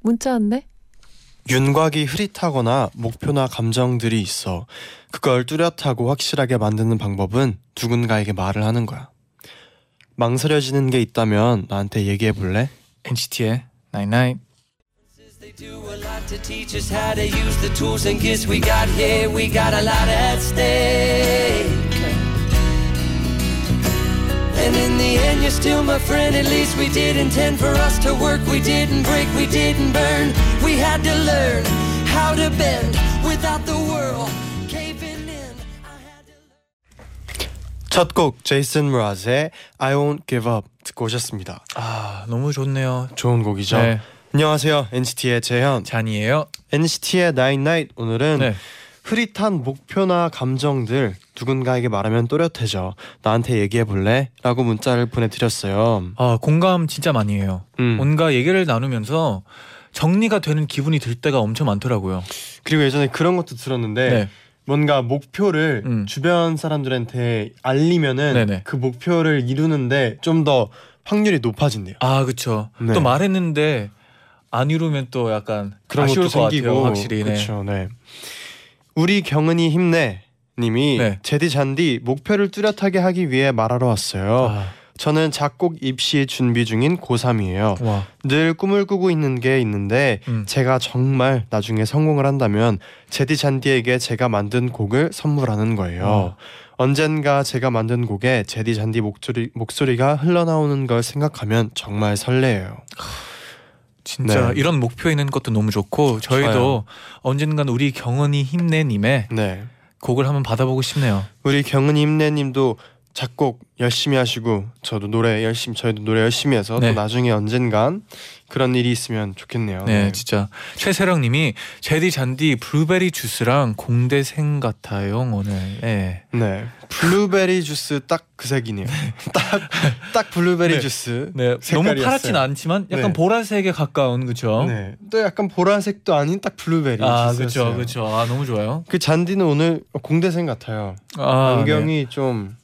문자 왔네. 윤곽이 흐릿하거나 목표나 감정들이 있어 그걸 뚜렷하고 확실하게 만드는 방법은 누군가에게 말을 하는 거야. 망설여지는 게 있다면 나한테 얘기해 볼래? NCT의 Night Night. Do a lot to teach us how to use the tools and gifts we got here. We got a lot at stake. And in the end, you're still my friend. At least we did intend for us to work. We didn't break, we didn't burn. We had to learn how to bend without the world caving in. I had to 첫곡 제이슨 무라즈의 I Won't Give Up 듣고 오셨습니다. 아 너무 좋네요. 좋은 곡이죠. 네, 안녕하세요 NCT의 재현. 잔이에요. NCT의 Nine Night 오늘은 네. 흐릿한 목표나 감정들 누군가에게 말하면 또렷해져 나한테 얘기해 볼래? 라고 문자를 보내드렸어요. 아 공감 진짜 많이 해요. 음. 뭔가 얘기를 나누면서 정리가 되는 기분이 들 때가 엄청 많더라고요. 그리고 예전에 그런 것도 들었는데 네. 뭔가 목표를 음. 주변 사람들한테 알리면은 네네. 그 목표를 이루는데 좀 더 확률이 높아진대요. 아 그쵸. 네. 또 말했는데 안 이루면 또 약간 그런 아쉬울 것도 것 생기고 같아요. 확실히. 네. 그렇죠. 네. 우리 경은이 힘내 님이 네. 제디 잔디 목표를 뚜렷하게 하기 위해 말하러 왔어요. 아, 저는 작곡 입시 준비 중인 고3이에요. 와. 늘 꿈을 꾸고 있는 게 있는데 음. 제가 정말 나중에 성공을 한다면 제디 잔디에게 제가 만든 곡을 선물하는 거예요. 어. 언젠가 제가 만든 곡에 제디 잔디 목소리 목소리가 흘러나오는 걸 생각하면 정말 설레요. 진짜 네. 이런 목표 있는 것도 너무 좋고 저희도 좋아요. 언젠간 우리 경은이 힘내님의 네. 곡을 한번 받아보고 싶네요. 우리 경은이 힘내님도 작곡 열심히 하시고 저도 노래 열심히 저희도 노래 열심히 해서 네. 또 나중에 언젠간 그런 일이 있으면 좋겠네요. 네, 진짜 최세령님이 재디 쟌디 블루베리 주스랑 공대생 같아요 오늘. 네. 네. 블루베리 주스 딱 그 색이네요. 딱 딱 블루베리 네. 주스. 네, 너무 색깔이었어요. 파랗진 않지만 약간 네. 보라색에 가까운 그죠? 네. 또 약간 보라색도 아닌 딱 블루베리 아. 그렇죠, 그렇죠. 아, 너무 좋아요. 그 쟌디는 오늘 공대생 같아요. 아, 안경이 좀 네.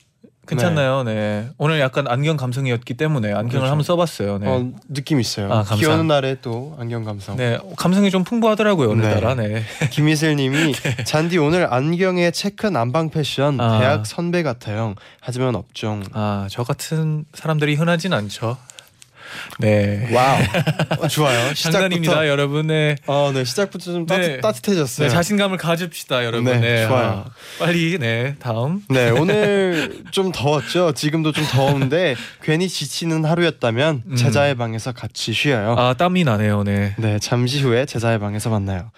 괜찮나요? 네. 오늘 약간 안경 감성이었기 때문에 안경을 그렇죠. 한번 써봤어요. 네. 어, 느낌 있어요. 아, 비 오는 날에 또 안경 감성. 네, 감성이 좀 풍부하더라고요 오늘따라. 네. 김희슬님이 쟌디 오늘 안경에 체크 남방 패션 아. 대학 선배 같아요. 하지만 없죠. 아, 저 같은 사람들이 흔하진 않죠. 네. wow. 어, 좋아요. 장난입니다. 여러분. 네. 어, 네 시작부터 좀 네. 따뜻, 해졌어요 네, 자신감을 가집시다, 여러분. 네, 네, 좋아요. 아, 빨리 네, 다음. 네 오늘 좀 더웠죠. 지금도 좀 더운데 괜히 지치는 하루였다면 음. 제자의 방에서 같이 쉬어요. 아, 땀이 나네요. 네. 네 잠시 후에 제자의 방에서 만나요.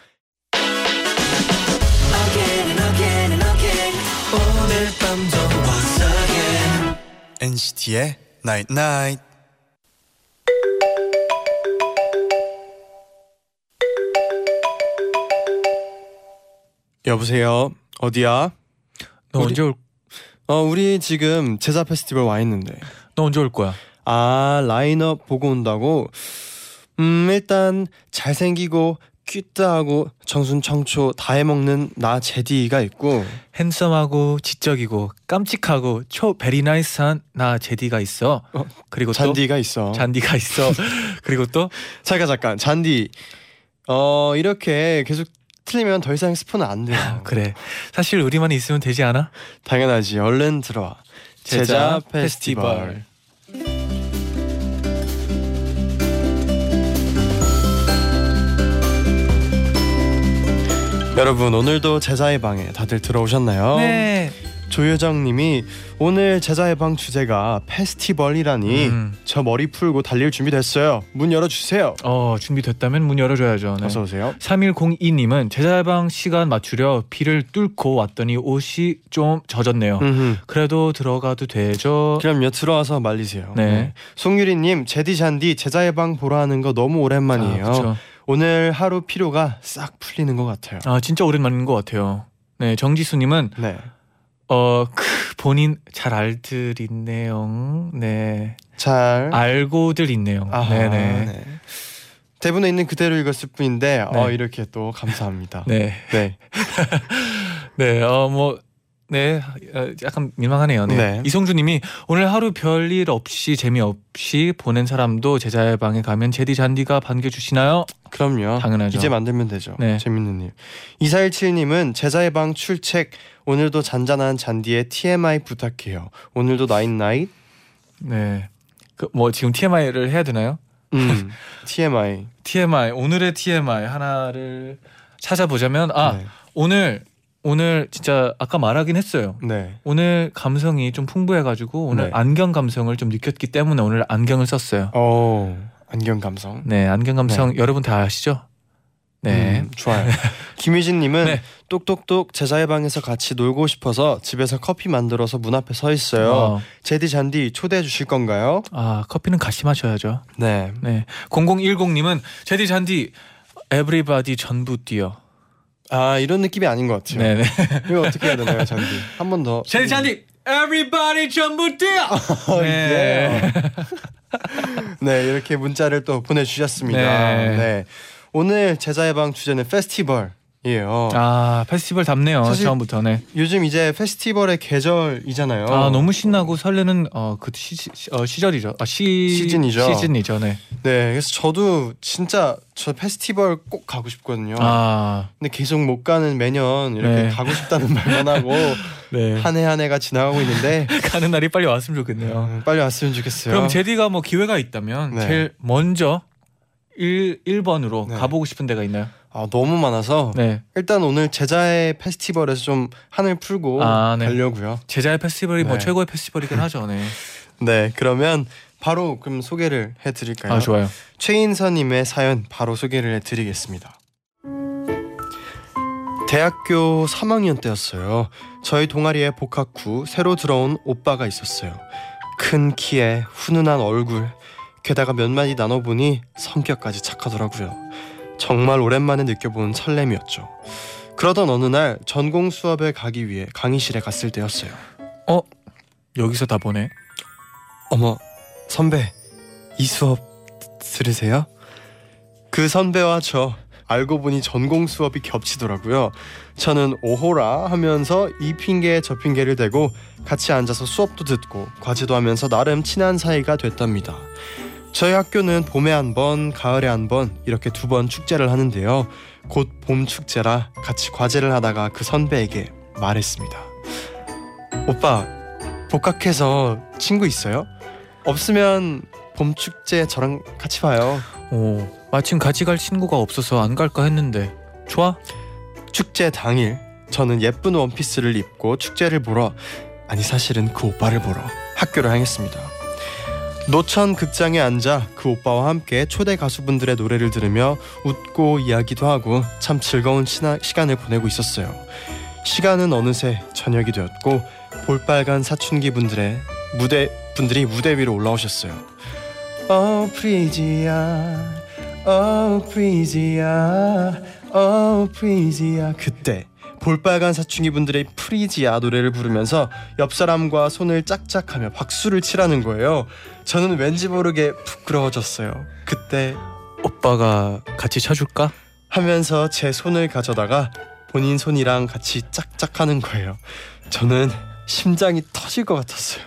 NCT의 Night Night. 여보세요. 어디야? 너 우리- 언제 올? 어 우리 지금 재쟈 페스티벌 와 있는데. 너 언제 올 거야? 아 라인업 보고 온다고? 음 일단 잘생기고 cute하고 청순 청초 다 해먹는 나 재디가 있고 핸섬하고 지적이고 깜찍하고 초 very nice한 나 재디가 있어. 어, 그리고 쟌디가 있어. 또 쟌디가 있어. 그리고 또 잠깐 잠깐 쟌디 어 이렇게 계속 틀리면 더 이상 스포는 안 돼요. 그래. 사실 우리만 있으면 되지 않아? 당연하지. 얼른 들어와. 제자, 페스티벌. 여러분 오늘도 제자의 방에 다들 들어오셨나요? 네. 조효정님이 오늘 제자의 방 주제가 페스티벌이라니 음. 저 머리 풀고 달릴 준비 됐어요. 문 열어주세요. 어 준비됐다면 문 열어줘야죠. 네. 어서 오세요. 3102님은 제자방 시간 맞추려 비를 뚫고 왔더니 옷이 좀 젖었네요. 음흠. 그래도 들어가도 되죠? 그럼요 들어와서 말리세요. 네. 송유리님 제디 잔디 제자의 방 보러 하는 거 너무 오랜만이에요. 아, 그쵸. 오늘 하루 피로가 싹 풀리는 것 같아요. 아 진짜 오랜만인 것 같아요. 네 정지수님은 네. 어 크, 본인 잘 알들 있네요. 네 잘 알고들 있네요. 아하, 네네. 네. 대본에 있는 그대로 읽었을 뿐인데 어, 네. 이렇게 또 감사합니다. 네. 네. 네, 어, 뭐, 네, 어, 약간 민망하네요. 네. 네. 이송주님이 오늘 하루 별일 없이 재미없이 보낸 사람도 재쟈의 방에 가면 재디 쟌디가 반겨주시나요? 그럼요. 당연하죠. 이제 만들면 되죠. 네. 재밌는 일. 2417님은 재쟈의 방 출첵 오늘도 잔잔한 쟌디의 TMI 부탁해요. 오늘도 night night. 네. 그, 뭐, 지금 TMI를 해야 되나요? 음. TMI. TMI, 오늘의 TMI 하나를 찾아보자면, 아, 네. 오늘, 오늘 진짜 아까 말하긴 했어요. 네. 오늘 감성이 좀 풍부해가지고 오늘 네. 안경 감성을 좀 느꼈기 때문에 오늘 안경을 썼어요. 오. 안경 감성. 네, 안경 감성 여러분 다 아시죠? 네. 음, 좋아요. 김희진님은 네. 똑똑똑 제자의 방에서 같이 놀고 싶어서 집에서 커피 만들어서 문 앞에 서 있어요. 어, 제디 잔디 초대해 주실 건가요? 아 커피는 같이 마셔야죠. 네. 네. 0010님은 재디 쟌디 everybody 전부 뛰어. 아 이런 느낌이 아닌 것 같아요. 네네. 이거 어떻게 해야 되나요, 쟌디? 한 번 더. 재디 쟌디 everybody 전부 뛰어. 네. 네 이렇게 문자를 또 보내주셨습니다. 네. 네. 오늘 재쟈의 방 주제는 페스티벌 이에요. 아 페스티벌 답네요. 사실- 처음부터 네. 요즘 이제 페스티벌의 계절이잖아요. 아 너무 신나고 설레는 어그 시, 시, 어, 시절이죠. 아 시, 시즌이죠. 시즌이죠. 네. 네, 그래서 저도 진짜 저 페스티벌 꼭 가고 싶거든요. 아 근데 계속 못 가는 매년 이렇게 네. 가고 싶다는 말만 하고 네. 한해 한 해가 지나가고 있는데 가는 날이 빨리 왔으면 좋겠네요. 음, 빨리 왔으면 좋겠어요. 그럼 제디가 뭐 기회가 있다면 네. 제일 먼저 1 1번으로 네. 가보고 싶은 데가 있나요? 아, 너무 많아서 네. 일단 오늘 제자의 페스티벌에서 좀 한을 풀고 아, 네. 가려고요. 제자의 페스티벌이 뭐 네. 최고의 페스티벌이긴 하죠. 네. 네, 그러면 바로 그럼 소개를 해드릴까요? 아 좋아요. 최인서님의 사연 바로 소개를 해드리겠습니다. 대학교 3학년 때였어요. 저희 동아리에 복학 후 새로 들어온 오빠가 있었어요. 큰 키에 훈훈한 얼굴, 게다가 몇 마디 나눠보니 성격까지 착하더라고요. 정말 오랜만에 느껴본 설렘이었죠. 그러던 어느 날 전공 수업에 가기 위해 강의실에 갔을 때였어요. 여기서 다 보네. 어머 선배 이 수업 들으세요? 그 선배와 저 알고 보니 전공 수업이 겹치더라고요. 저는 오호라 하면서 이 핑계에 저 핑계를 대고 같이 앉아서 수업도 듣고 과제도 하면서 나름 친한 사이가 됐답니다. 저희 학교는 봄에 한 번, 가을에 한 번 이렇게 두 번 축제를 하는데요. 곧 봄 축제라 같이 과제를 하다가 그 선배에게 말했습니다. 오빠 복학해서 친구 있어요? 없으면 봄 축제 저랑 같이 봐요. 오 마침 같이 갈 친구가 없어서 안 갈까 했는데 좋아? 축제 당일 저는 예쁜 원피스를 입고 축제를 보러 아니 사실은 그 오빠를 보러 학교를 향했습니다. 노천 극장에 앉아 그 오빠와 함께 초대 가수분들의 노래를 들으며 웃고 이야기도 하고 참 즐거운 시나, 시간을 보내고 있었어요. 시간은 어느새 저녁이 되었고 볼빨간 사춘기 분들의 무대 분들이 무대 위로 올라오셨어요. 어 프리지야, 어 프리지야, 어 프리지야. 그때 볼빨간 사춘기 분들의 프리지아 노래를 부르면서 옆 사람과 손을 짝짝하며 박수를 치라는 거예요. 저는 왠지 모르게 부끄러워졌어요. 그때 오빠가 같이 쳐줄까? 하면서 제 손을 가져다가 본인 손이랑 같이 짝짝하는 거예요. 저는 심장이 터질 것 같았어요.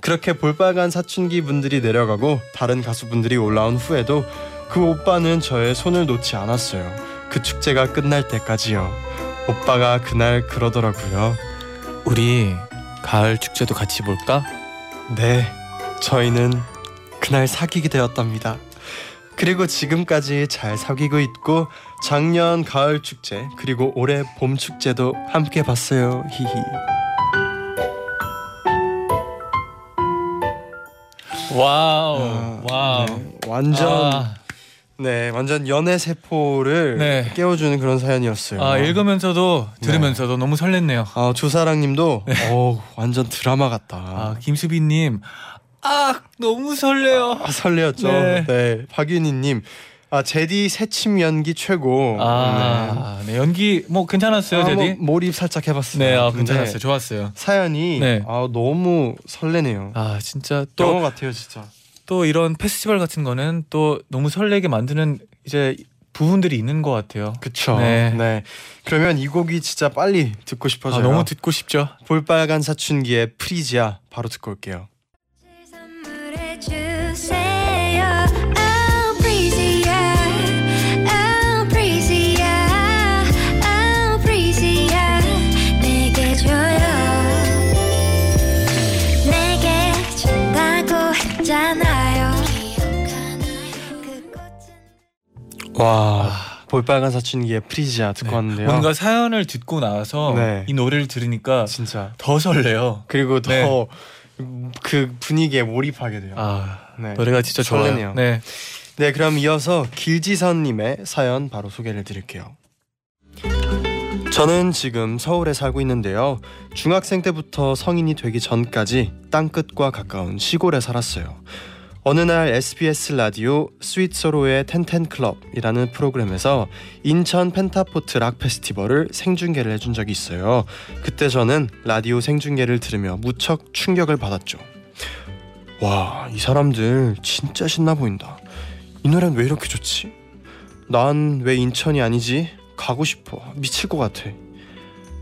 그렇게 볼빨간 사춘기 분들이 내려가고 다른 가수분들이 올라온 후에도 그 오빠는 저의 손을 놓지 않았어요. 그 축제가 끝날 때까지요. 오빠가 그날 그러더라고요. 우리 가을 축제도 같이 볼까? 네, 저희는 그날 사귀게 되었답니다. 그리고 지금까지 잘 사귀고 있고 작년 가을 축제 그리고 올해 봄 축제도 함께 봤어요. 히히. wow wow 네, 완전 아, 네, 완전 연애 세포를 네. 깨워주는 그런 사연이었어요. 아 읽으면서도 들으면서도 너무 설렜네요. 아, 조사랑님도 어 완전 드라마 같다. 아 김수빈님 아 너무 설레요. 아, 설레었죠. 네. 네. 박윤희님 아 제디 새침 연기 최고. 아, 네. 연기 뭐 괜찮았어요, 아, 제디? 뭐 몰입 살짝 해봤어요. 네, 아, 근데 괜찮았어요. 좋았어요. 사연이 네. 아, 너무 설레네요. 아, 진짜 영화 또또 같아요, 진짜. 이런 페스티벌 같은 거는 또 너무 설레게 만드는 이제 부분들이 있는 것 같아요. 그쵸. 네. 네. 그러면 이 곡이 진짜 빨리 듣고 아, 싶어져요. 너무 듣고 싶죠. 볼빨간 사춘기의 프리지아 바로 듣고 올게요. 와. 볼빨간 사춘기의 프리지아 듣고 네. 왔는데요. 뭔가 사연을 듣고 나서 네. 이 노래를 들으니까 진짜. 더 설레요. 그리고 네. 더그 분위기에 몰입하게 돼요. 아, 네. 노래가 진짜. 좋아요. 네. 네, 그럼 이어서 길지선님의 사연 바로 소개를 드릴게요. 저는 지금 서울에 살고 있는데요. 중학생 때부터 성인이 되기 전까지 땅끝과 가까운 시골에 살았어요. 어느 날 SBS 라디오 스윗소로우의 텐텐 클럽이라는 프로그램에서 인천 펜타포트 락 페스티벌을 생중계를 해준 적이 있어요. 그때 저는 라디오 생중계를 들으며 무척 충격을 받았죠. 와, 이 사람들 진짜 신나 보인다. 이 노래는 왜 이렇게 좋지? 난 왜 인천이 아니지? 가고 싶어. 미칠 것 같아.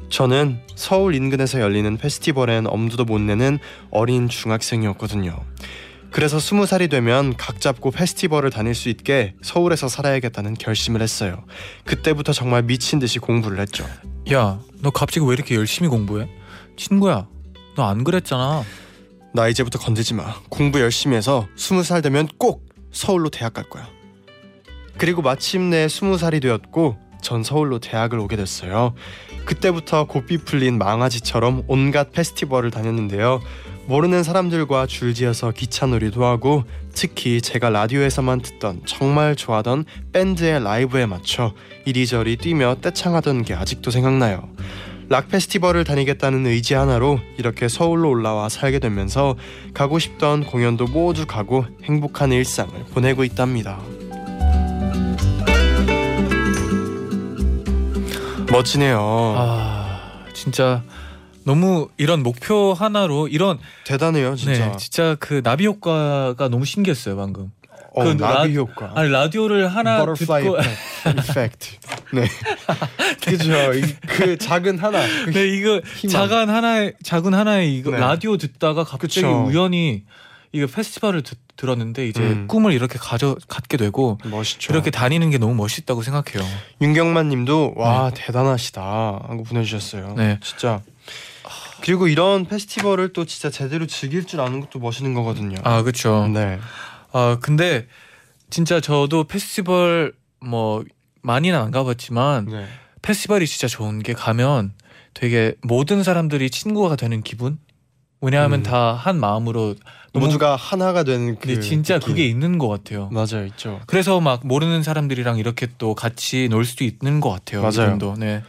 저는 서울 인근에서 열리는 페스티벌엔 엄두도 못 내는 어린 중학생이었거든요. 그래서 스무 살이 되면 각 잡고 페스티벌을 다닐 수 있게 서울에서 살아야겠다는 결심을 했어요. 그때부터 정말 미친 듯이 공부를 했죠. 야, 너 갑자기 왜 이렇게 열심히 공부해? 친구야, 너 안 그랬잖아. 나 이제부터 건들지 마. 공부 열심히 해서 스무 살 되면 꼭 서울로 대학 갈 거야. 그리고 마침내 스무 살이 되었고 전 서울로 대학을 오게 됐어요. 그때부터 고삐 풀린 망아지처럼 온갖 페스티벌을 다녔는데요. 모르는 사람들과 줄지어서 기차놀이도 하고 특히 제가 라디오에서만 듣던 정말 좋아하던 밴드의 라이브에 맞춰 이리저리 뛰며 떼창하던 게 아직도 생각나요. 락 페스티벌을 다니겠다는 의지 하나로 이렇게 서울로 올라와 살게 되면서 가고 싶던 공연도 모두 가고 행복한 일상을 보내고 있답니다. 멋지네요. 아, 진짜 너무 이런 목표 하나로 이런 대단해요, 진짜. 네, 진짜 그 나비 효과가 너무 신기했어요 방금. 어, 그 나비 라- 효과. 아니 라디오를 하나 듣고 이펙트. 네. 그죠. 이- 그 작은 하나. 그 네 이거 희망. 작은 하나의 작은 하나의 이거 네. 라디오 듣다가 갑자기 그쵸. 우연히 이거 페스티벌을 듣, 들었는데 이제 음. 꿈을 이렇게 가져 갖게 되고 멋있죠. 이렇게 다니는 게 너무 멋있다고 생각해요. 윤경만 님도 와 대단하시다 하고 보내주셨어요. 네. 진짜. 그리고 이런 페스티벌을 또 진짜 제대로 즐길 줄 아는 것도 멋있는 거거든요. 아 그렇죠. 네. 아 근데 진짜 저도 페스티벌 뭐 많이는 안 가봤지만 네. 페스티벌이 진짜 좋은 게 가면 되게 모든 사람들이 친구가 되는 기분. 왜냐하면 음. 다한 마음으로 모두가 하나가 되는 그 진짜 느낌. 그게 있는 것 같아요. 맞아요, 있죠. 그래서 막 모르는 사람들이랑 이렇게 또 같이 놀 수도 있는 것 같아요. 맞아요. 네.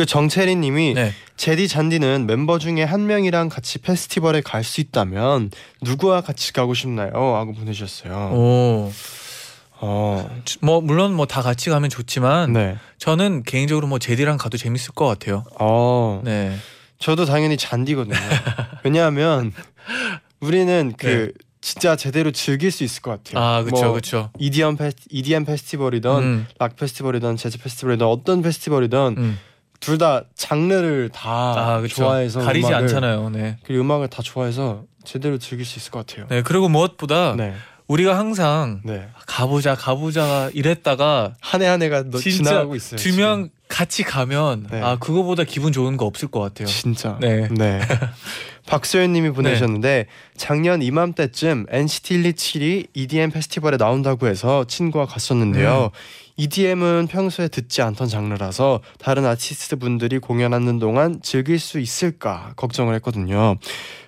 그 정채린님이 네. 제디 잔디는 멤버 중에 한 명이랑 같이 페스티벌에 갈 수 있다면 누구와 같이 가고 싶나요? 하고 보내주셨어요. 오. 어, 뭐 물론 뭐 다 같이 가면 좋지만 네. 저는 개인적으로 뭐 제디랑 가도 재밌을 것 같아요. 어, 네. 저도 당연히 잔디거든요. 왜냐하면 우리는 그 네. 진짜 제대로 즐길 수 있을 것 같아요. 아 그렇죠, 뭐 그렇죠. EDM, 페스, EDM 페스티벌이든 음, 락 페스티벌이든 재즈 페스티벌이든 어떤 페스티벌이든 음. 둘 다 장르를 다 아. 좋아해서 가리지 음악을, 않잖아요. 네. 그 음악을 다 좋아해서 제대로 즐길 수 있을 것 같아요. 네. 그리고 무엇보다 네, 우리가 항상 네. 가보자 가보자 이랬다가 한 해 한 해가 지나가고 있어요. 두명 같이 가면 네. 아 그거보다 기분 좋은 거 없을 것 같아요. 진짜. 네. 네. 박소연님이 보내셨는데 작년 이맘때쯤 NCT 127이 EDM 페스티벌에 나온다고 해서 친구와 갔었는데요. EDM은 평소에 듣지 않던 장르라서 다른 아티스트 분들이 공연하는 동안 즐길 수 있을까 걱정을 했거든요.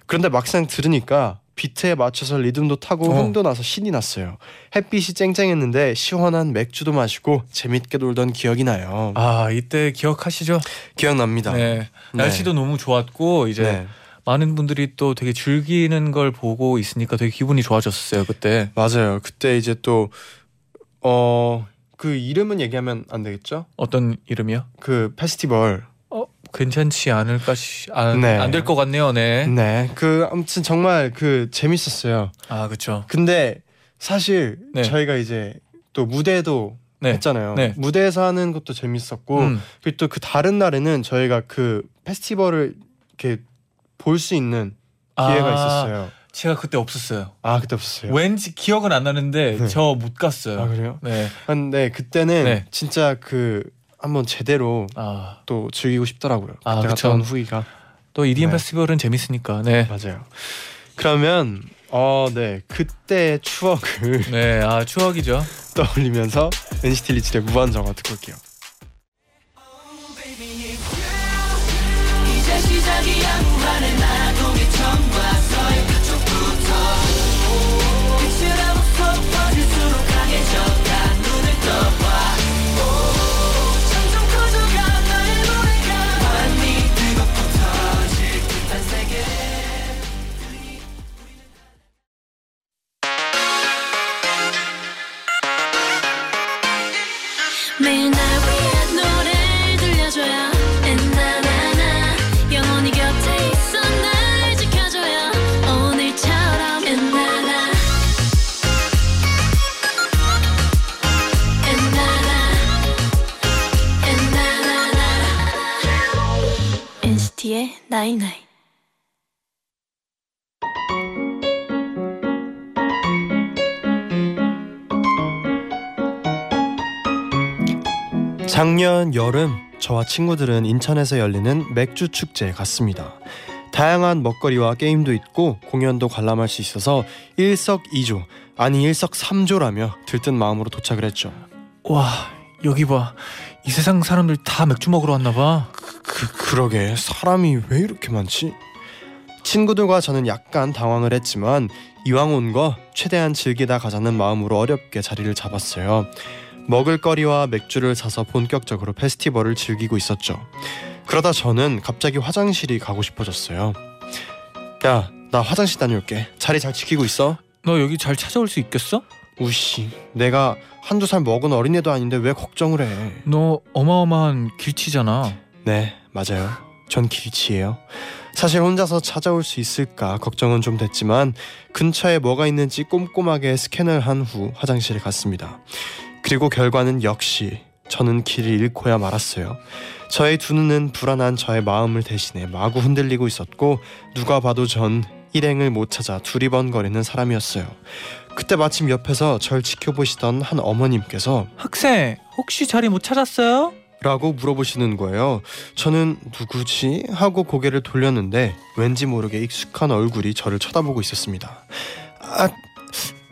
그런데 막상 들으니까 비트에 맞춰서 리듬도 타고 어. 흥도 나서 신이 났어요. 햇빛이 쨍쨍했는데 시원한 맥주도 마시고 재밌게 놀던 기억이 나요. 아 이때 기억하시죠? 기억납니다. 네. 네. 날씨도 너무 좋았고 이제 네. 많은 분들이 또 되게 즐기는 걸 보고 있으니까 되게 기분이 좋아졌었어요 그때. 맞아요. 그때 이제 또 어 그 이름은 얘기하면 안 되겠죠? 어떤 이름이요? 그 페스티벌. 어 괜찮지 않을까 아, 네. 안될 것 같네요. 네. 네. 그 아무튼 정말 그 재밌었어요. 아 그렇죠. 근데 사실 네. 저희가 이제 또 무대도 네. 했잖아요. 네. 무대에서 하는 것도 재밌었고 음. 그리고 또 그 다른 날에는 저희가 그 페스티벌을 이렇게 볼 수 있는 기회가 아, 있었어요. 제가 그때 없었어요. 아 그때 없었어요. 왠지 기억은 안 나는데 네. 저못 갔어요. 아 그래요? 네. 근데 그때는 네. 진짜 그 한번 제대로 아. 또 즐기고 싶더라고요. 아, 그쵸. 후기가 또 EDM 네. 페스티벌은 재밌으니까. 네. 맞아요. 그러면 어네 그때 추억을 네. 아 추억이죠. 떠올리면서 NCT 리츠의 무한정화 듣고 올게요. night night 작년 여름 저와 친구들은 인천에서 열리는 맥주 축제에 갔습니다. 다양한 먹거리와 게임도 있고 공연도 관람할 수 있어서 일석이조 아니 일석삼조라며 들뜬 마음으로 도착을 했죠. 와 여기 봐. 이 세상 사람들 다 맥주 먹으러 왔나 봐. 그 그러게 사람이 왜 이렇게 많지? 친구들과 저는 약간 당황을 했지만 이왕 온 거 최대한 즐기다 가자는 마음으로 어렵게 자리를 잡았어요. 먹을거리와 맥주를 사서 본격적으로 페스티벌을 즐기고 있었죠. 그러다 저는 갑자기 화장실이 가고 싶어졌어요. 야, 나 화장실 다녀올게. 자리 잘 지키고 있어. 너 여기 잘 찾아올 수 있겠어? 우씨, 내가 한두 살 먹은 어린애도 아닌데 왜 걱정을 해? 너 어마어마한 길치잖아. 네, 맞아요. 전 길치예요. 사실 혼자서 찾아올 수 있을까 걱정은 좀 됐지만 근처에 뭐가 있는지 꼼꼼하게 스캔을 한 후 화장실에 갔습니다. 그리고 결과는 역시 저는 길을 잃고야 말았어요. 저의 두 눈은 불안한 저의 마음을 대신해 마구 흔들리고 있었고 누가 봐도 전 일행을 못 찾아 두리번거리는 사람이었어요. 그때 마침 옆에서 절 지켜보시던 한 어머님께서 학생 혹시 자리 못 찾았어요? 라고 물어보시는 거예요. 저는 누구지? 하고 고개를 돌렸는데 왠지 모르게 익숙한 얼굴이 저를 쳐다보고 있었습니다. 아,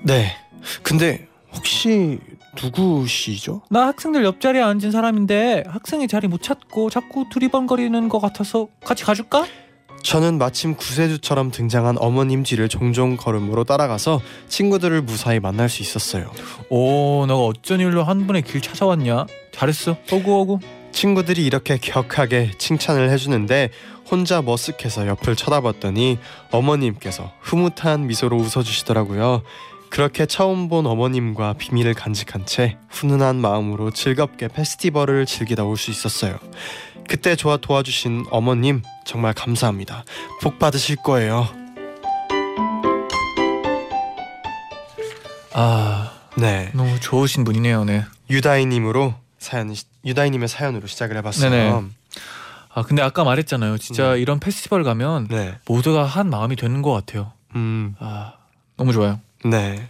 네. 근데 혹시 누구시죠? 나 학생들 옆자리에 앉은 사람인데 학생이 자리 못 찾고 자꾸 두리번거리는 것 같아서 같이 가줄까? 저는 마침 구세주처럼 등장한 어머님 뒤를 종종 걸음으로 따라가서 친구들을 무사히 만날 수 있었어요. 오 너가 어쩐 일로 한 분의 길 찾아왔냐? 잘했어. 오구. 친구들이 이렇게 격하게 칭찬을 해주는데 혼자 머쓱해서 옆을 쳐다봤더니 어머님께서 흐뭇한 미소로 웃어주시더라고요. 그렇게 처음 본 어머님과 비밀을 간직한 채 훈훈한 마음으로 즐겁게 페스티벌을 즐기다 올 수 있었어요. 그때 저와 도와주신 어머님 정말 감사합니다. 복 받으실 거예요. 아 네, 너무 좋으신 분이네요. 네. 유다이님으로 사연 유다이님의 사연으로 시작을 해봤어요. 네네. 아 근데 아까 말했잖아요. 진짜 네. 이런 페스티벌 가면 네, 모두가 한 마음이 되는 것 같아요. 음, 아 너무 좋아요. 네,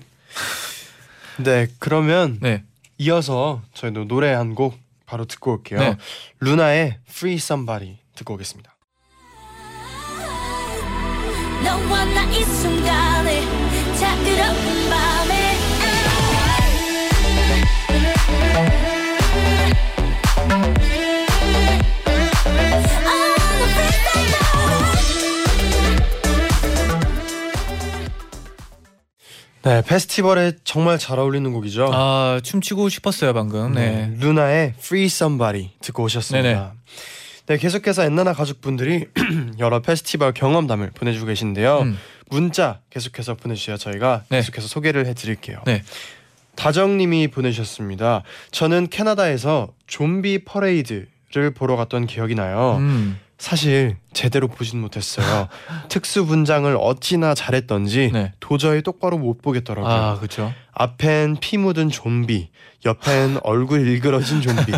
네. 그러면 네. 이어서 저희도 노래 한 곡 바로 듣고 올게요. 네. 루나의 Free Somebody 듣고 오겠습니다. 너와 나 이 순간을 자유로운 밤에 네, 페스티벌에 정말 잘 어울리는 곡이죠. 아 춤추고 싶었어요 방금. 네. 네, 루나의 Free Somebody 듣고 오셨습니다. 네네. 네, 계속해서 엔나나 가족분들이 여러 페스티벌 경험담을 보내주고 계신데요. 음. 문자 계속해서 보내주세요. 저희가 네. 계속해서 소개를 해드릴게요. 네. 다정님이 보내주셨습니다. 저는 캐나다에서 좀비 퍼레이드를 보러 갔던 기억이 나요. 음, 사실 제대로 보진 못했어요. 특수 분장을 어찌나 잘했던지 네. 도저히 똑바로 못 보겠더라고요. 아 그렇죠. 앞엔 피 묻은 좀비, 옆엔 얼굴 일그러진 좀비,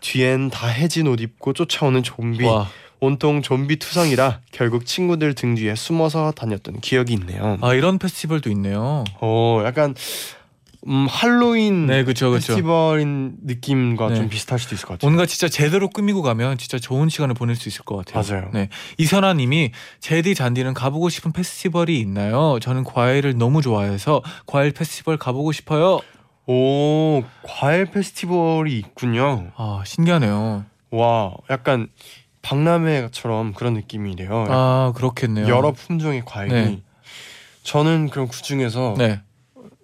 뒤엔 다 해진 옷 입고 쫓아오는 좀비. 와, 온통 좀비 투성이라 결국 친구들 등 뒤에 숨어서 다녔던 기억이 있네요. 아 이런 페스티벌도 있네요. 어, 약간 음, 할로윈 네, 그렇죠, 그렇죠. 페스티벌인 느낌과 네. 좀 비슷할 수도 있을 것 같아요. 뭔가 진짜 제대로 꾸미고 가면 진짜 좋은 시간을 보낼 수 있을 것 같아요. 맞아요. 네. 이선아 님이 제디 잔디는 가보고 싶은 페스티벌이 있나요? 저는 과일을 너무 좋아해서 과일 페스티벌 가보고 싶어요. 오, 과일 페스티벌이 있군요. 아 신기하네요. 와, 약간 박람회처럼 그런 느낌이래요. 아 그렇겠네요. 여러 품종의 과일이. 네. 저는 그럼 그 중에서 네.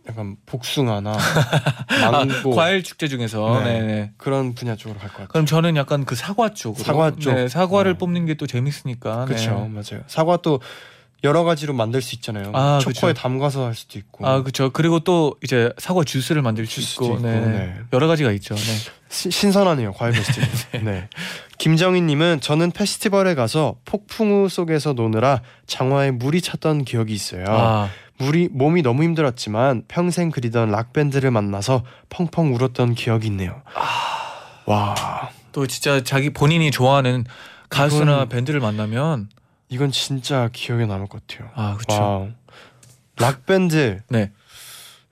약간 복숭아나 아, 망고 과일 축제 중에서 네. 네. 네. 그런 분야 쪽으로 갈 것 같아요. 그럼 저는 약간 그 사과 쪽으로 사과 쪽. 네, 사과를 네. 뽑는 게 또 재밌으니까. 네. 그렇죠, 맞아요. 사과 또 여러 가지로 만들 수 있잖아요. 아, 초코에 그쵸. 담가서 할 수도 있고. 아 그렇죠. 그리고 또 이제 사과 주스를 만들 수 있고, 있고, 네. 네. 여러 가지가 있죠. 네. 시- 신선하네요 과일 페스티벌. 네. 김정희님은 저는 페스티벌에 가서 폭풍우 속에서 노느라 장화에 물이 찼던 기억이 있어요. 아 물이 몸이 너무 힘들었지만 평생 그리던 락 밴드를 만나서 펑펑 울었던 기억이 있네요. 와 또 진짜 자기 본인이 좋아하는 가수나 이건- 밴드를 만나면 이건 진짜 기억에 남을 것 같아요. 아 그렇죠. wow. 락 밴드. 네.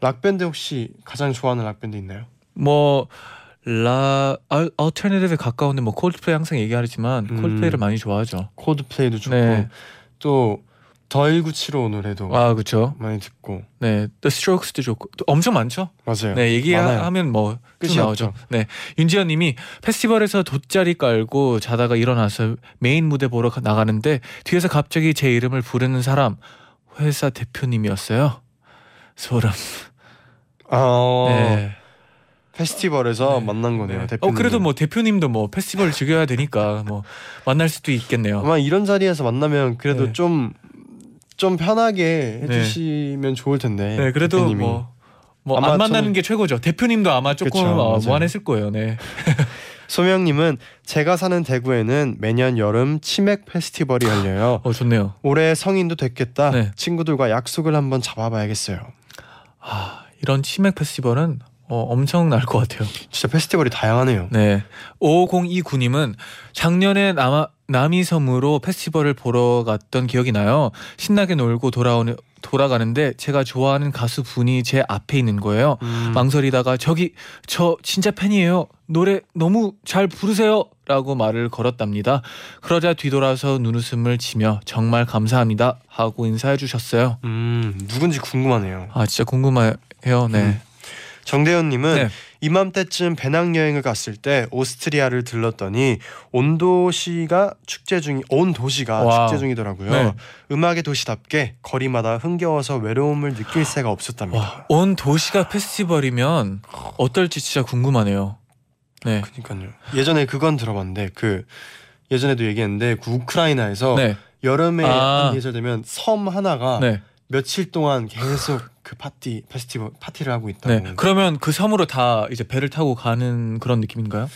락 밴드 혹시 가장 좋아하는 락 밴드 있나요? 뭐라 alternative에 가까운데 뭐 콜드플레이 항상 얘기하지만 음. 콜드플레이를 많이 좋아하죠. 콜드플레이도 좋고 네. 또 더1975 노래도 아 그렇죠. 많이 듣고 네, The Strokes도 좋고 또 엄청 많죠. 맞아요. 네. 얘기하면 뭐 끝이 나오죠. 네, 윤지연님이 페스티벌에서 돗자리 깔고 자다가 일어나서 메인 무대 보러 가- 나가는데 뒤에서 갑자기 제 이름을 부르는 사람 회사 대표님이었어요. 소름. 아, 네. 페스티벌에서 네. 만난 거네요. 네. 대표님. 어 그래도 뭐 대표님도 뭐 페스티벌 즐겨야 되니까 뭐 만날 수도 있겠네요. 아마 이런 자리에서 만나면 그래도 네. 좀 좀 편하게 네. 해주시면 좋을 텐데. 네, 그래도 대표님이. 뭐. 뭐 아마 안 만나는 저는- 게 최고죠. 대표님도 아마 조금 그쵸, 어. 무안했을 거예요. 네. 소명님은 제가 사는 대구에는 매년 여름 치맥 페스티벌이 열려요. 어 좋네요. 올해 성인도 됐겠다. 네. 친구들과 약속을 한번 잡아봐야겠어요. 아 이런 치맥 페스티벌은 어, 엄청 날 것 같아요. 진짜 페스티벌이 다양하네요. 네. 5029님은 작년에 남아, 남이섬으로 페스티벌을 보러 갔던 기억이 나요. 신나게 놀고 돌아오는 돌아가는데 제가 좋아하는 가수 분이 제 앞에 있는 거예요. 음, 망설이다가 저기 저 진짜 팬이에요. 노래 너무 잘 부르세요 라고 말을 걸었답니다. 그러자 뒤돌아서 눈웃음을 치며 정말 감사합니다 하고 인사해 주셨어요. 음, 누군지 궁금하네요. 아 진짜 궁금해요. 네. 음. 정대현님은 네. 이맘때쯤 배낭여행을 갔을 때 오스트리아를 들렀더니 온 도시가 축제 중이 온 도시가 와우. 축제 중이더라고요. 네. 음악의 도시답게 거리마다 흥겨워서 외로움을 느낄 새가 와, 없었답니다. 온 도시가 페스티벌이면 어떨지 진짜 궁금하네요. 네. 그러니까요. 예전에 그건 들어봤는데 그 예전에도 얘기했는데 그 우크라이나에서 네. 여름에 아. 한 계절 되면 섬 하나가 네. 며칠 동안 계속 그 파티 페스티벌 파티를 하고 있다고. 네. 그러면 그 섬으로 다 이제 배를 타고 가는 그런 느낌인가요?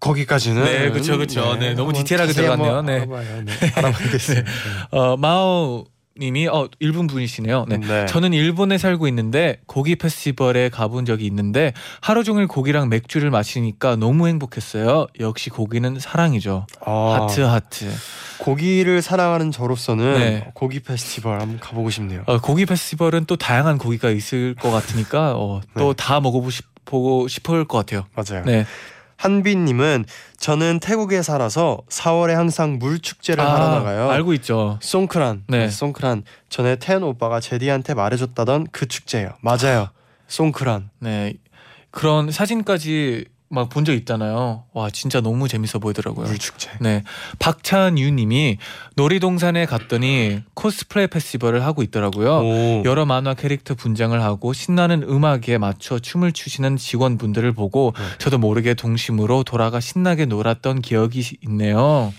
거기까지는 네, 그쵸, 그쵸. 네, 너무 한번 디테일하게 들어갔네요. 네. 알아봐요. 네, 알아봐야겠습니다. 어, 마오 님이 어 일본 분이시네요. 네. 네. 저는 일본에 살고 있는데 고기 페스티벌에 가본 적이 있는데 하루 종일 고기랑 맥주를 마시니까 너무 행복했어요. 역시 고기는 사랑이죠. 아, 하트 하트. 고기를 사랑하는 저로서는 네. 고기 페스티벌 한번 가보고 싶네요. 어, 고기 페스티벌은 또 다양한 고기가 있을 것 같으니까 어, 네. 또다 먹어보고 보고 싶을 것 같아요. 맞아요. 네. 한빈님은 저는 태국에 살아서 4월에 항상 물 축제를 하러 나가요. 아, 알고 있죠. 송크란. 네. 네. 송크란. 전에 태연 오빠가 제디한테 말해줬다던 그 축제예요. 맞아요. 송크란. 네. 그런 사진까지 막 본 적 있잖아요. 와 진짜 너무 재밌어 보이더라고요. 물 축제. 네, 박찬유님이 놀이동산에 갔더니 코스프레 페스티벌을 하고 있더라고요. 오. 여러 만화 캐릭터 분장을 하고 신나는 음악에 맞춰 춤을 추시는 직원분들을 보고 네. 저도 모르게 동심으로 돌아가 신나게 놀았던 기억이 있네요.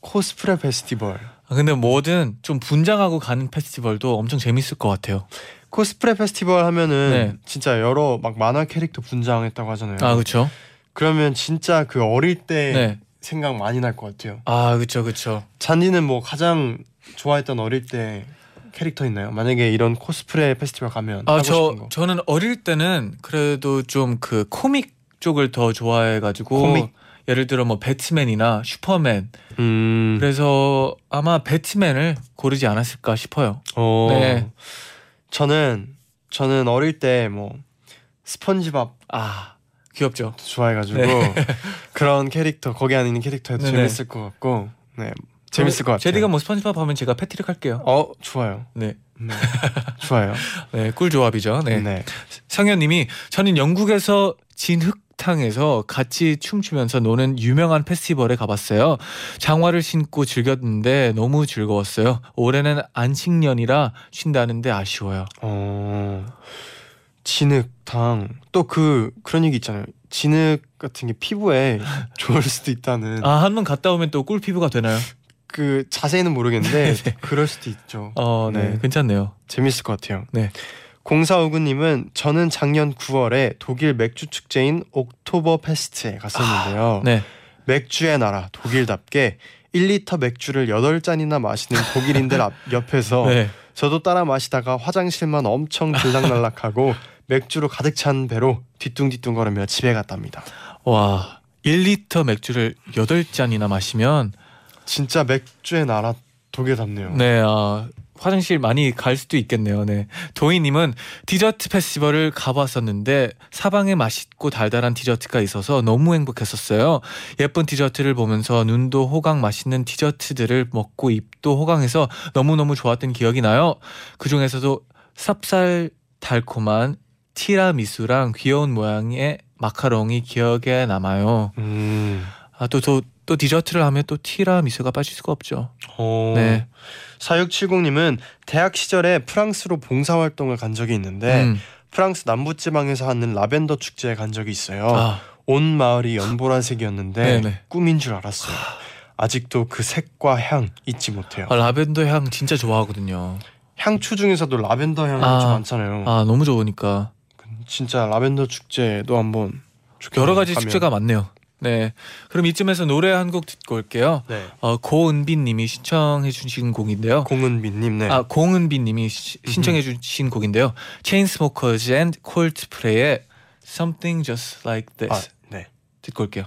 코스프레 페스티벌. 아, 근데 뭐든 좀 분장하고 가는 페스티벌도 엄청 재밌을 것 같아요. 코스프레 페스티벌 하면은 네. 진짜 여러 막 만화 캐릭터 분장했다고 하잖아요. 아 그렇죠. 그러면 진짜 그 어릴 때 네. 생각 많이 날 것 같아요. 아 그렇죠 그렇죠. 잔디는 뭐 가장 좋아했던 어릴 때 캐릭터 있나요? 만약에 이런 코스프레 페스티벌 가면 아 저. 저는 어릴 때는 그래도 좀 그 코믹 쪽을 더 좋아해가지고 코믹? 예를 들어 뭐 배트맨이나 슈퍼맨 음. 그래서 아마 배트맨을 고르지 않았을까 싶어요. 어. 네. 저는 저는 어릴 때 뭐 스펀지밥 아 귀엽죠. 좋아해가지고 네. 그런 캐릭터 거기 안에 있는 캐릭터도 네네. 재밌을 것 같고 네 재밌을 것 같아요. 제디가 뭐 스펀지밥 하면 제가 패트릭 할게요. 어 좋아요. 네, 네. 좋아요. 네, 꿀 조합이죠. 네. 네. 성현님이 저는 영국에서 진흙 탕에서 같이 춤추면서 노는 유명한 페스티벌에 가봤어요. 장화를 신고 즐겼는데 너무 즐거웠어요. 올해는 안식년이라 쉰다는데 아쉬워요. 어 진흙탕 또 그 그런 얘기 있잖아요. 진흙 같은 게 피부에 좋을 수도 있다는 아 한 번 갔다 오면 또 꿀 피부가 되나요? 그 자세히는 모르겠는데 그럴 수도 있죠. 어, 네, 네. 괜찮네요. 재밌을 것 같아요. 네. 공사오구님은 저는 작년 9월에 독일 맥주 축제인 옥토버 페스트에 갔었는데요. 네, 맥주의 나라 독일답게 1리터 맥주를 8잔이나 마시는 독일인들 앞 옆에서 네. 저도 따라 마시다가 화장실만 엄청 들락날락하고 맥주로 가득 찬 배로 뒤뚱뒤뚱 걸으며 집에 갔답니다. 와, 1리터 맥주를 8잔이나 마시면 진짜 맥주의 나라 독일답네요. 네, 아, 화장실 많이 갈 수도 있겠네요. 네. 도희님은 디저트 페스티벌을 가봤었는데 사방에 맛있고 달달한 디저트가 있어서 너무 행복했었어요. 예쁜 디저트를 보면서 눈도 호강 맛있는 디저트들을 먹고 입도 호강해서 너무너무 좋았던 기억이 나요. 그 중에서도 쌉쌀 달콤한 티라미수랑 귀여운 모양의 마카롱이 기억에 남아요. 음. 아, 또, 또, 또 디저트를 하면 또 티라미수가 빠질 수가 없죠. 어. 네. 4670님은 대학 시절에 프랑스로 봉사활동을 간 적이 있는데 음. 프랑스 남부지방에서 하는 라벤더 축제에 간 적이 있어요. 아, 온 마을이 연보라색이었는데. 꿈인 줄 알았어요. 아직도 그 색과 향 잊지 못해요. 아, 라벤더 향 진짜 좋아하거든요. 향초 중에서도 라벤더 향이 아. 좀 많잖아요. 아 너무 좋으니까 진짜 라벤더 축제도 한번 여러 가지 가면. 축제가 많네요. 네, 그럼 이쯤에서 노래 한 곡 듣고 올게요. 네. 어, 고은빈 님이 신청해 주신 곡인데요. 공은빈 님 네. 아 공은빈 님이 시- 신청해 주신 곡인데요. 체인스모커즈 and 콜드플레이의 Something Just Like This 아, 네. 듣고 올게요.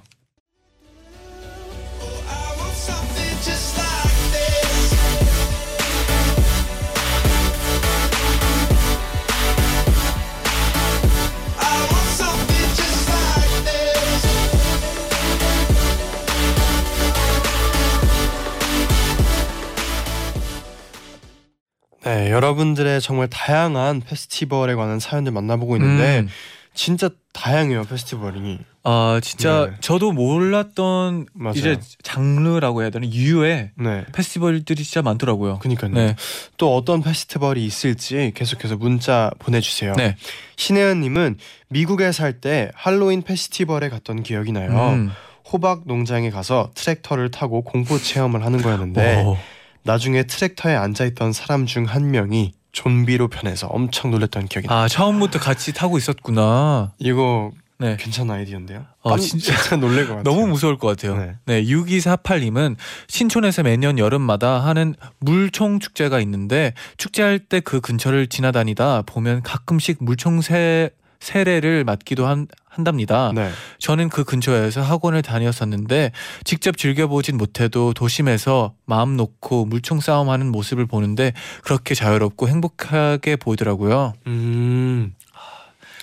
네, 여러분들의 정말 다양한 페스티벌에 관한 사연들 만나보고 있는데 음. 진짜 다양해요 페스티벌이. 아 진짜 네. 저도 몰랐던 맞아요. 이제 장르라고 해야 되나 유의 네. 페스티벌들이 진짜 많더라고요. 그니까요. 네, 또 어떤 페스티벌이 있을지 계속해서 문자 보내주세요. 네. 신혜연님은 미국에 살 때 할로윈 페스티벌에 갔던 기억이 나요. 음. 호박 농장에 가서 트랙터를 타고 공포 체험을 하는 거였는데 오. 나중에 트랙터에 앉아있던 사람 중 한 명이 좀비로 변해서 엄청 놀랐던 기억이 나요. 아 처음부터 같이 타고 있었구나. 이거 네. 괜찮은 아이디어인데요? 아, 깜- 진짜. 진짜 놀랄 것 같아요. 너무 무서울 것 같아요. 네. 네. 6248님은 신촌에서 매년 여름마다 하는 물총 축제가 있는데 축제할 때 그 근처를 지나다니다 보면 가끔씩 물총 세 세례를 맞기도 한, 한답니다. 네. 저는 그 근처에서 학원을 다녔었는데 직접 즐겨보진 못해도 도심에서 마음 놓고 물총 싸움하는 모습을 보는데 그렇게 자유롭고 행복하게 보이더라고요. 음.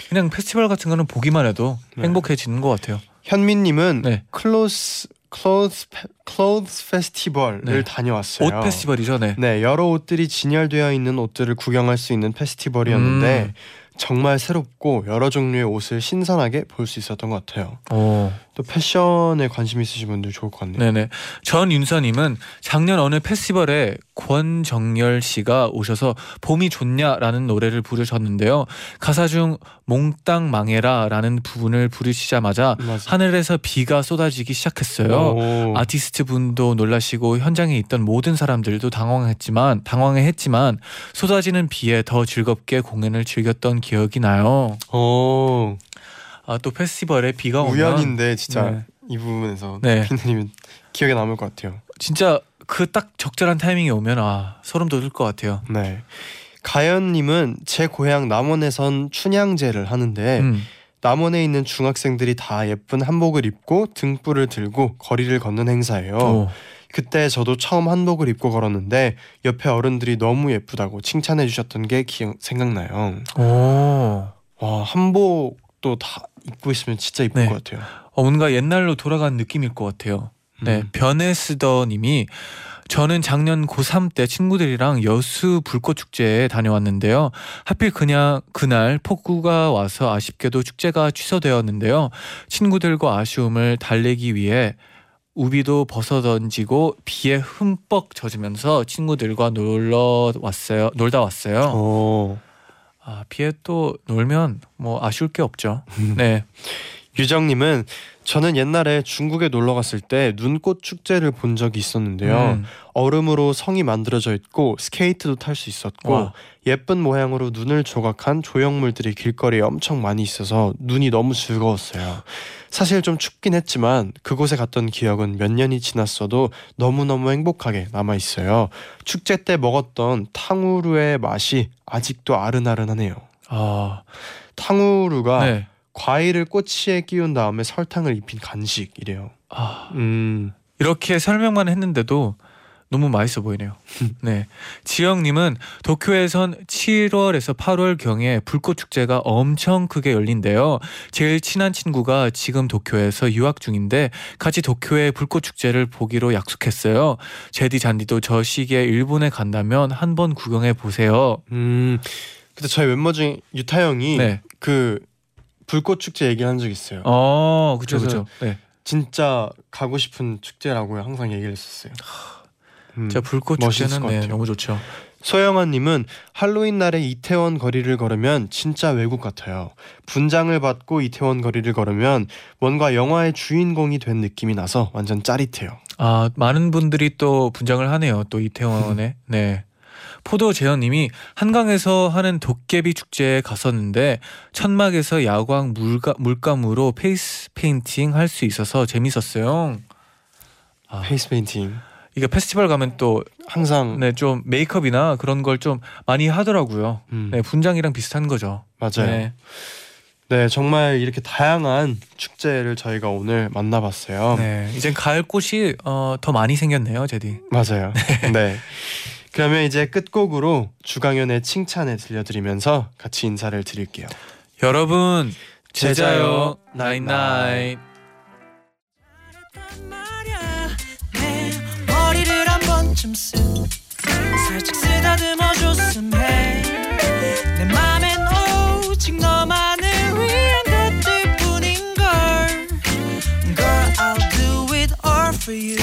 그냥 페스티벌 같은 거는 보기만 해도 네. 행복해지는 것 같아요. 현민님은 네. clothes clothes 페- clothes 페스티벌을 네. 다녀왔어요. 옷 페스티벌이죠, 네. 네, 여러 옷들이 진열되어 있는 옷들을 구경할 수 있는 페스티벌이었는데 음. 정말 새롭고 여러 종류의 옷을 신선하게 볼 수 있었던 것 같아요. 오. 또 패션에 관심 있으신 분들 좋을 것 같네요. 네네. 전윤서님은 작년 어느 페스티벌에 권정열 씨가 오셔서 봄이 좋냐라는 노래를 부르셨는데요. 가사 중 몽땅 망해라라는 부분을 부르시자마자 맞아. 하늘에서 비가 쏟아지기 시작했어요. 오. 아티스트 분도 놀라시고 현장에 있던 모든 사람들도 당황했지만 당황해했지만 쏟아지는 비에 더 즐겁게 공연을 즐겼던 기 억이 나요. 오. 아또 페스티벌에 비가 오면 우연인데 진짜 네. 이 부분에서 네. 피디님은 기억에 남을 것 같아요. 진짜 그 딱 적절한 타이밍이 오면 아 소름 돋을 것 같아요. 네. 가연님은 제 고향 남원에선 춘향제를 하는데 음. 남원에 있는 중학생들이 다 예쁜 한복을 입고 등불을 들고 거리를 걷는 행사예요. 오. 그때 저도 처음 한복을 입고 걸었는데 옆에 어른들이 너무 예쁘다고 칭찬해 주셨던 게 기억 생각나요. 오. 와 한복도 다 입고 있으면 진짜 이쁠 네. 것 같아요. 어, 뭔가 옛날로 돌아간 느낌일 것 같아요. 네, 음. 변해스더님이 저는 작년 고3 때 친구들이랑 여수 불꽃 축제에 다녀왔는데요. 하필 그냥 그날 폭우가 와서 아쉽게도 축제가 취소되었는데요. 친구들과 아쉬움을 달래기 위해 우비도 벗어 던지고 비에 흠뻑 젖으면서 친구들과 놀러 왔어요. 놀다 왔어요. 오. 아, 비에 또 놀면 뭐 아쉬울 게 없죠. 음. 네. 유정님은 저는 옛날에 중국에 놀러 갔을 때 눈꽃 축제를 본 적이 있었는데요. 음. 얼음으로 성이 만들어져 있고 스케이트도 탈 수 있었고 와. 예쁜 모양으로 눈을 조각한 조형물들이 길거리에 엄청 많이 있어서 눈이 너무 즐거웠어요. 사실 좀 춥긴 했지만 그곳에 갔던 기억은 몇 년이 지났어도 너무너무 행복하게 남아 있어요. 축제 때 먹었던 탕후루의 맛이 아직도 아른아른하네요. 아, 탕후루가 네. 과일을 꼬치에 끼운 다음에 설탕을 입힌 간식이래요. 아, 음. 이렇게 설명만 했는데도 너무 맛있어 보이네요. 네. 지영님은 도쿄에선 7월에서 8월 경에 불꽃 축제가 엄청 크게 열린대요. 제일 친한 친구가 지금 도쿄에서 유학 중인데 같이 도쿄의 불꽃 축제를 보기로 약속했어요. 제디 잔디도 저 시기에 일본에 간다면 한번 구경해 보세요. 음. 근데 저희 멤버 중에 유타 형이 네. 그 불꽃 축제 얘기한 적 있어요. 어, 그죠, 그죠. 네. 진짜 가고 싶은 축제라고 항상 얘기를 했었어요. 음. 진짜 불꽃 축제는 것 네. 너무 좋죠. 소영아님은 할로윈 날에 이태원 거리를 걸으면 진짜 외국 같아요. 분장을 받고 이태원 거리를 걸으면 뭔가 영화의 주인공이 된 느낌이 나서 완전 짜릿해요. 아 많은 분들이 또 분장을 하네요. 또 이태원에 네. 포도 재현님이 한강에서 하는 도깨비 축제에 갔었는데 천막에서 야광 물가, 물감으로 페이스 페인팅 할 수 있어서 재밌었어요. 아, 페이스 페인팅 이게 페스티벌 가면 또 항상 네, 좀 메이크업이나 그런 걸 좀 많이 하더라고요. 음, 네, 분장이랑 비슷한 거죠. 맞아요. 네. 네, 정말 이렇게 다양한 축제를 저희가 오늘 만나봤어요. 네, 이젠 가을 꽃이 어, 더 많이 생겼네요, 제디. 맞아요. 네. 그러면 이제 끝곡으로 주강연의 칭찬을 들려드리면서 같이 인사를 드릴게요. 여러분 제자요. 나인나인. it all for you